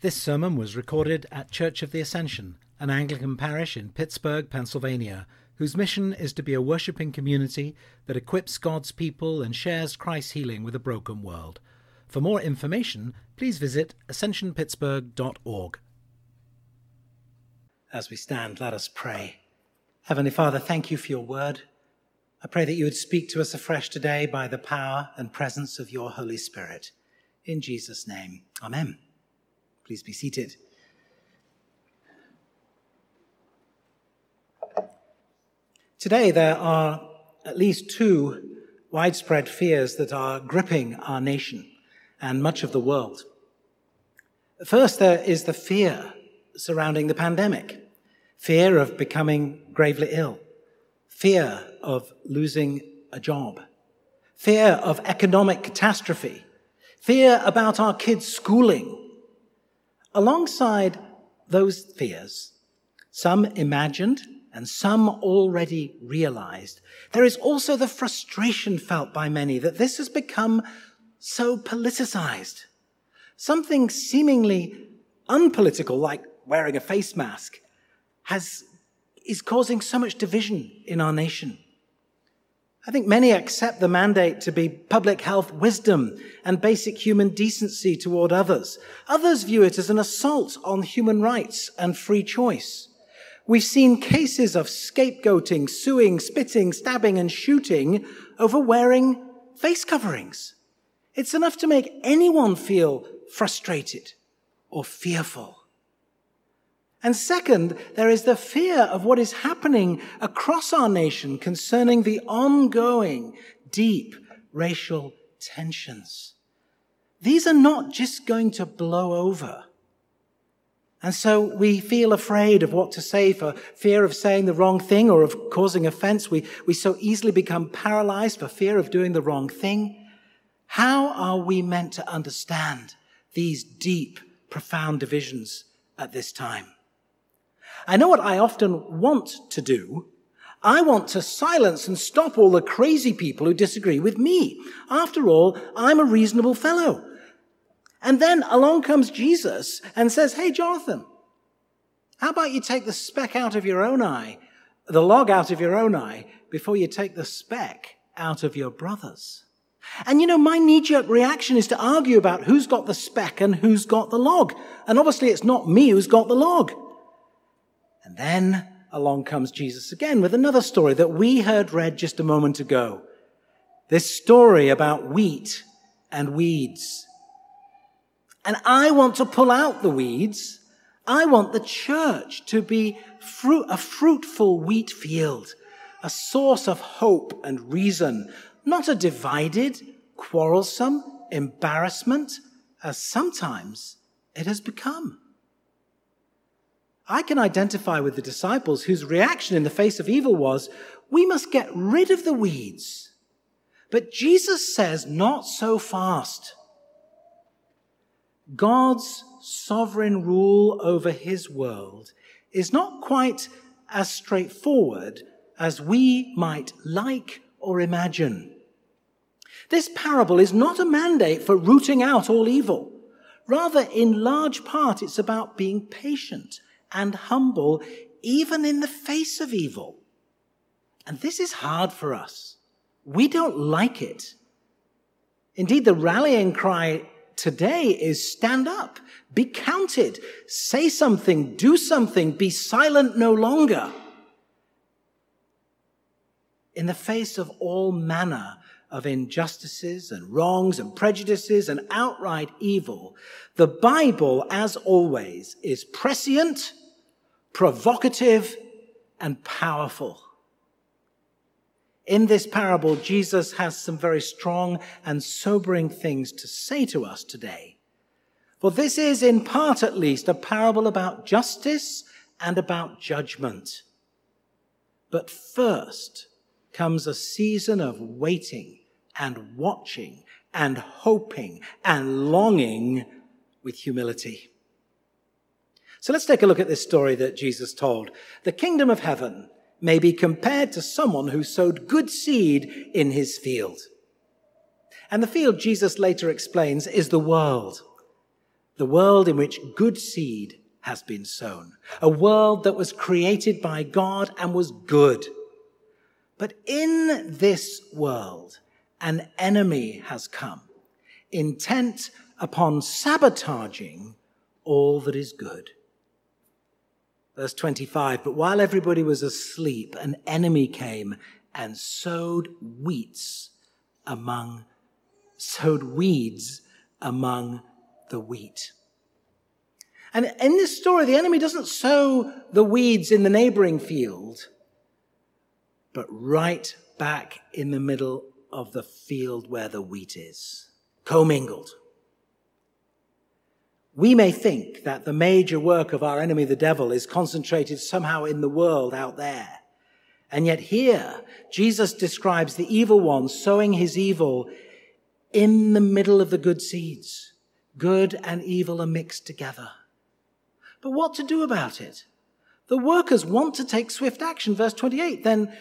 This sermon was recorded at Church of the Ascension, an Anglican parish in Pittsburgh, Pennsylvania, whose mission is to be a worshipping community that equips God's people and shares Christ's healing with a broken world. For more information, please visit ascensionpittsburgh.org. As we stand, let us pray. Heavenly Father, thank you for your word. I pray that you would speak to us afresh today by the power and presence of your Holy Spirit. In Jesus' name, Amen. Please be seated. Today, there are at least two widespread fears that are gripping our nation and much of the world. First, there is the fear surrounding the pandemic. Fear of becoming gravely ill, fear of losing a job, fear of economic catastrophe, fear about our kids' schooling, Alongside those fears, some imagined and some already realized, there is also the frustration felt by many that this has become so politicized. Something seemingly unpolitical, like wearing a face mask, has, is causing so much division in our nation. I think many accept the mandate to be public health wisdom and basic human decency toward others. Others view it as an assault on human rights and free choice. We've seen cases of scapegoating, suing, spitting, stabbing, and shooting over wearing face coverings. It's enough to make anyone feel frustrated or fearful. And second, there is the fear of what is happening across our nation concerning the ongoing deep racial tensions. These are not just going to blow over. And so we feel afraid of what to say for fear of saying the wrong thing or of causing offense. We, we so easily become paralyzed for fear of doing the wrong thing. How are we meant to understand these deep, profound divisions at this time? I know what I often want to do. I want to silence and stop all the crazy people who disagree with me. After all, I'm a reasonable fellow. And then along comes Jesus and says, Hey, Jonathan, how about you take the speck out of your own eye, the log out of your own eye, before you take the speck out of your brother's? And you know, my knee jerk reaction is to argue about who's got the speck and who's got the log. And obviously it's not me who's got the log. And then along comes Jesus again with another story that we heard read just a moment ago. This story about wheat and weeds. And I want to pull out the weeds. I want the church to be fruit, a fruitful wheat field, a source of hope and reason, not a divided, quarrelsome embarrassment, as sometimes it has become. I can identify with the disciples whose reaction in the face of evil was, we must get rid of the weeds. But Jesus says, not so fast. God's sovereign rule over his world is not quite as straightforward as we might like or imagine. This parable is not a mandate for rooting out all evil. Rather, in large part, it's about being patient and humble even in the face of evil. And this is hard for us. We don't like it. Indeed, the rallying cry today is stand up, be counted, say something, do something, be silent no longer. In the face of all manner of injustices and wrongs and prejudices and outright evil, the Bible, as always, is prescient provocative, and powerful. In this parable, Jesus has some very strong and sobering things to say to us today. For this is, in part at least, a parable about justice and about judgment. But first comes a season of waiting and watching and hoping and longing with humility. So let's take a look at this story that Jesus told. The kingdom of heaven may be compared to someone who sowed good seed in his field. And the field, Jesus later explains, is the world. the world in which good seed has been sown, a world that was created by God and was good. But in this world, an enemy has come, intent upon sabotaging all that is good. Verse 25, but while everybody was asleep, an enemy came and sowed weeds among, sowed weeds among the wheat. And in this story, the enemy doesn't sow the weeds in the neighboring field, but right back in the middle of the field where the wheat is, commingled. We may think that the major work of our enemy, the devil, is concentrated somehow in the world out there. And yet here, Jesus describes the evil one sowing his evil in the middle of the good seeds. Good and evil are mixed together. But what to do about it? The workers want to take swift action. Verse 28. Then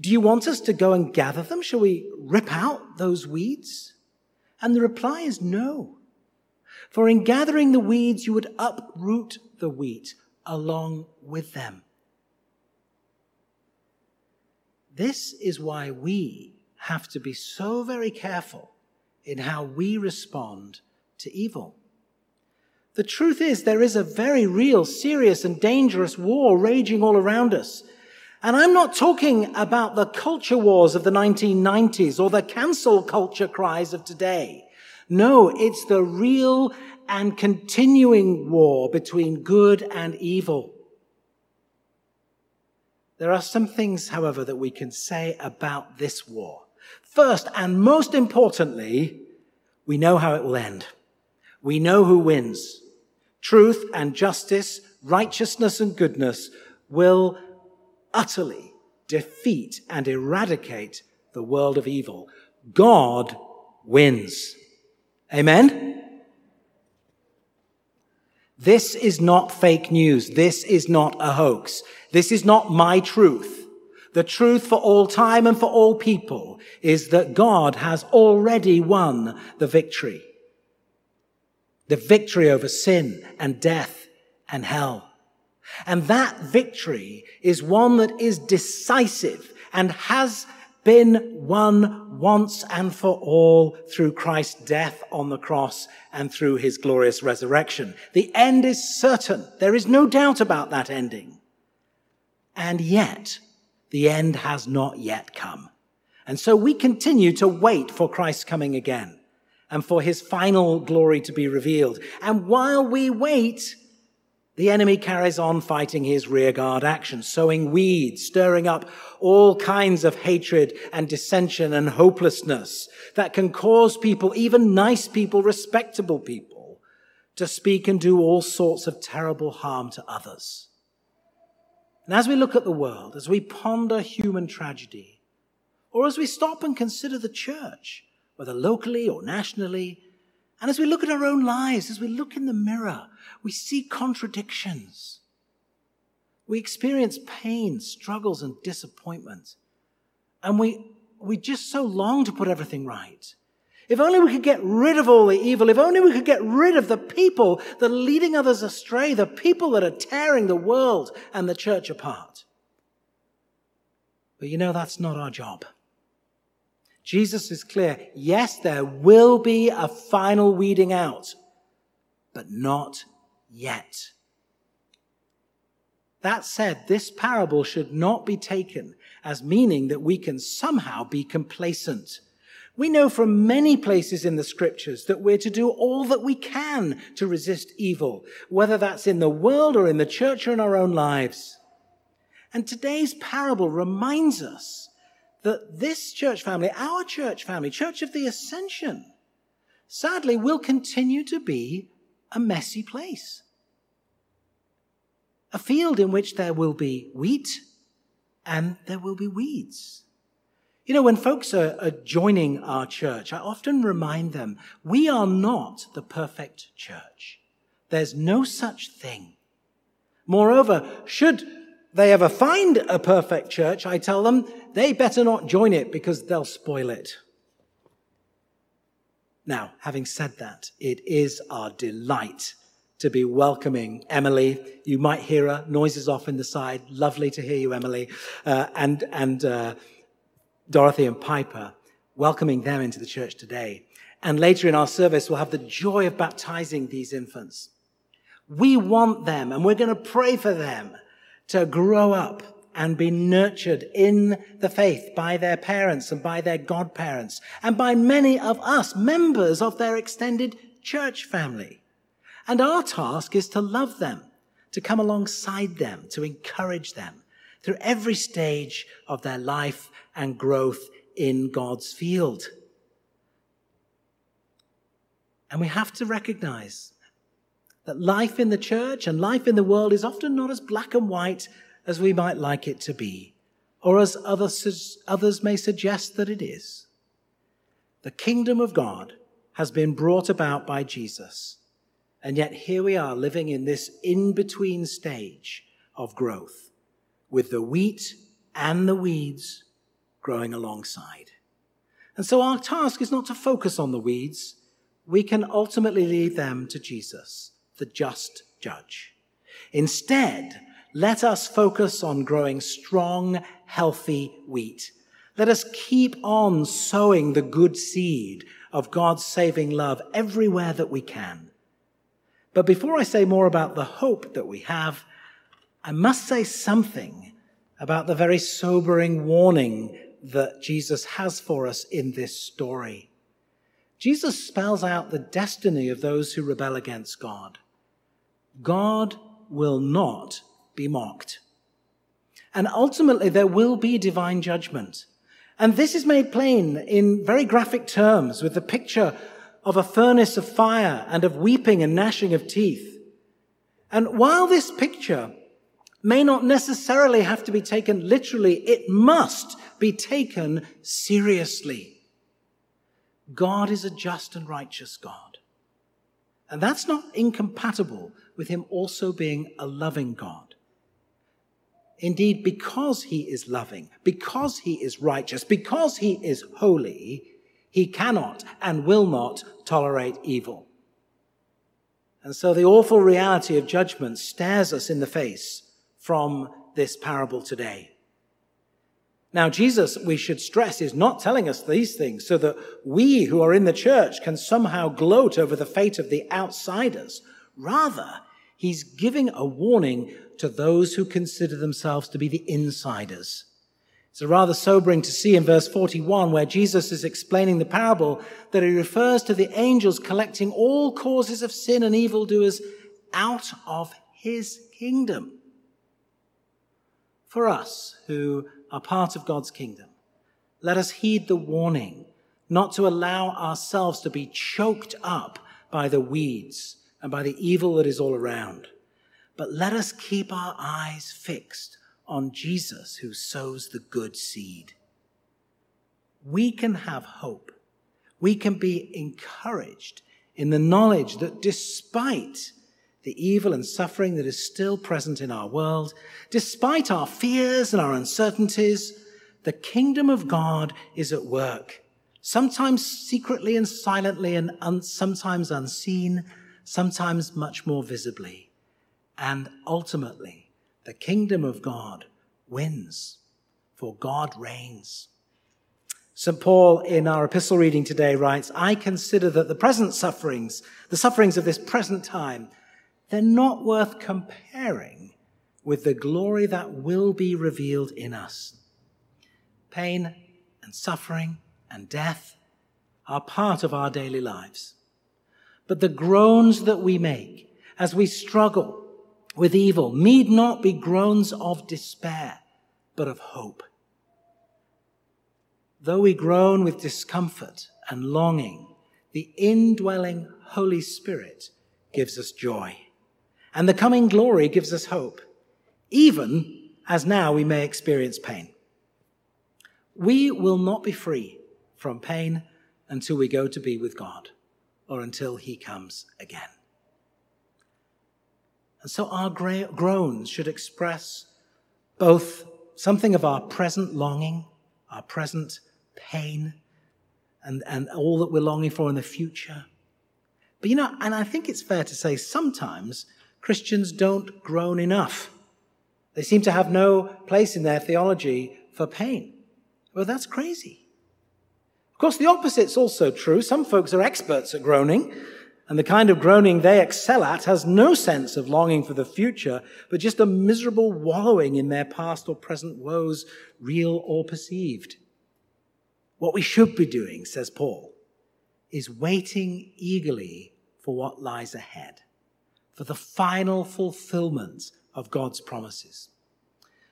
do you want us to go and gather them? Shall we rip out those weeds? And the reply is no. For in gathering the weeds, you would uproot the wheat along with them. This is why we have to be so very careful in how we respond to evil. The truth is, there is a very real, serious, and dangerous war raging all around us. And I'm not talking about the culture wars of the 1990s or the cancel culture cries of today. No, it's the real and continuing war between good and evil. There are some things, however, that we can say about this war. First, and most importantly, we know how it will end. We know who wins truth and justice, righteousness and goodness will utterly defeat and eradicate the world of evil. God wins. Amen? This is not fake news. This is not a hoax. This is not my truth. The truth for all time and for all people is that God has already won the victory the victory over sin and death and hell. And that victory is one that is decisive and has been won once and for all through Christ's death on the cross and through his glorious resurrection. The end is certain. There is no doubt about that ending. And yet, the end has not yet come. And so we continue to wait for Christ's coming again and for his final glory to be revealed. And while we wait, the enemy carries on fighting his rearguard action, sowing weeds, stirring up all kinds of hatred and dissension and hopelessness that can cause people, even nice people, respectable people, to speak and do all sorts of terrible harm to others. And as we look at the world, as we ponder human tragedy, or as we stop and consider the church, whether locally or nationally. And as we look at our own lives, as we look in the mirror, we see contradictions. We experience pain, struggles, and disappointment. And we, we just so long to put everything right. If only we could get rid of all the evil. If only we could get rid of the people that are leading others astray, the people that are tearing the world and the church apart. But you know, that's not our job. Jesus is clear. Yes, there will be a final weeding out, but not yet. That said, this parable should not be taken as meaning that we can somehow be complacent. We know from many places in the scriptures that we're to do all that we can to resist evil, whether that's in the world or in the church or in our own lives. And today's parable reminds us that this church family, our church family, Church of the Ascension, sadly will continue to be a messy place. A field in which there will be wheat and there will be weeds. You know, when folks are, are, joining our church, I often remind them we are not the perfect church. There's no such thing. Moreover, should they ever find a perfect church, I tell them they better not join it because they'll spoil it. Now, having said that, it is our delight to be welcoming Emily. You might hear her noises off in the side. Lovely to hear you, Emily. Uh, and and uh, Dorothy and Piper, welcoming them into the church today. And later in our service, we'll have the joy of baptizing these infants. We want them, and we're going to pray for them to grow up and be nurtured in the faith by their parents and by their godparents and by many of us, members of their extended church family. And our task is to love them, to come alongside them, to encourage them through every stage of their life and growth in God's field. And we have to recognize that life in the church and life in the world is often not as black and white as we might like it to be, or as others, others may suggest that it is. The kingdom of God has been brought about by Jesus, and yet here we are living in this in between stage of growth, with the wheat and the weeds growing alongside. And so our task is not to focus on the weeds. We can ultimately leave them to Jesus, the just judge. Instead, let us focus on growing strong, healthy wheat. Let us keep on sowing the good seed of God's saving love everywhere that we can. But before I say more about the hope that we have, I must say something about the very sobering warning that Jesus has for us in this story. Jesus spells out the destiny of those who rebel against God. God will not be mocked. And ultimately, there will be divine judgment. And this is made plain in very graphic terms with the picture of a furnace of fire and of weeping and gnashing of teeth. And while this picture may not necessarily have to be taken literally, it must be taken seriously. God is a just and righteous God. And that's not incompatible with him also being a loving God. Indeed, because he is loving, because he is righteous, because he is holy, he cannot and will not tolerate evil. And so the awful reality of judgment stares us in the face from this parable today. Now, Jesus, we should stress, is not telling us these things so that we who are in the church can somehow gloat over the fate of the outsiders. Rather, he's giving a warning to those who consider themselves to be the insiders. It's rather sobering to see in verse 41 where Jesus is explaining the parable that he refers to the angels collecting all causes of sin and evildoers out of his kingdom. For us who are part of God's kingdom, let us heed the warning not to allow ourselves to be choked up by the weeds and by the evil that is all around. But let us keep our eyes fixed on Jesus who sows the good seed. We can have hope. We can be encouraged in the knowledge that despite the evil and suffering that is still present in our world, despite our fears and our uncertainties, the kingdom of God is at work, sometimes secretly and silently and un- sometimes unseen, sometimes much more visibly. And ultimately, the kingdom of God wins, for God reigns. St. Paul, in our epistle reading today, writes, I consider that the present sufferings, the sufferings of this present time, they're not worth comparing with the glory that will be revealed in us. Pain and suffering and death are part of our daily lives. But the groans that we make as we struggle with evil need not be groans of despair, but of hope. Though we groan with discomfort and longing, the indwelling Holy Spirit gives us joy. And the coming glory gives us hope, even as now we may experience pain. We will not be free from pain until we go to be with God or until he comes again. And so our groans should express both something of our present longing, our present pain, and, and all that we're longing for in the future. But you know, and I think it's fair to say sometimes Christians don't groan enough. They seem to have no place in their theology for pain. Well, that's crazy. Of course, the opposite's also true. Some folks are experts at groaning, and the kind of groaning they excel at has no sense of longing for the future, but just a miserable wallowing in their past or present woes, real or perceived. What we should be doing, says Paul, is waiting eagerly for what lies ahead, for the final fulfillment of God's promises.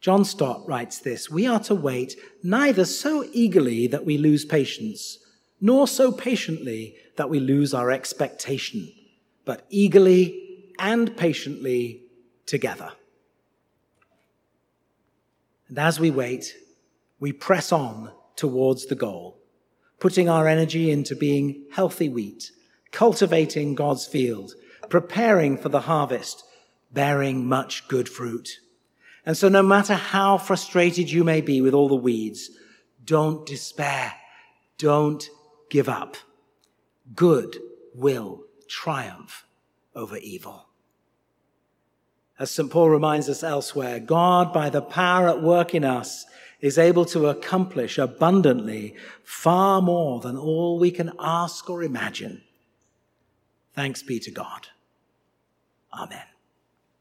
John Stott writes this We are to wait neither so eagerly that we lose patience, nor so patiently that we lose our expectation, but eagerly and patiently together. And as we wait, we press on towards the goal, putting our energy into being healthy wheat, cultivating God's field, preparing for the harvest, bearing much good fruit. And so no matter how frustrated you may be with all the weeds, don't despair. Don't give up. Good will triumph over evil. As St. Paul reminds us elsewhere, God, by the power at work in us, is able to accomplish abundantly far more than all we can ask or imagine. Thanks be to God. Amen.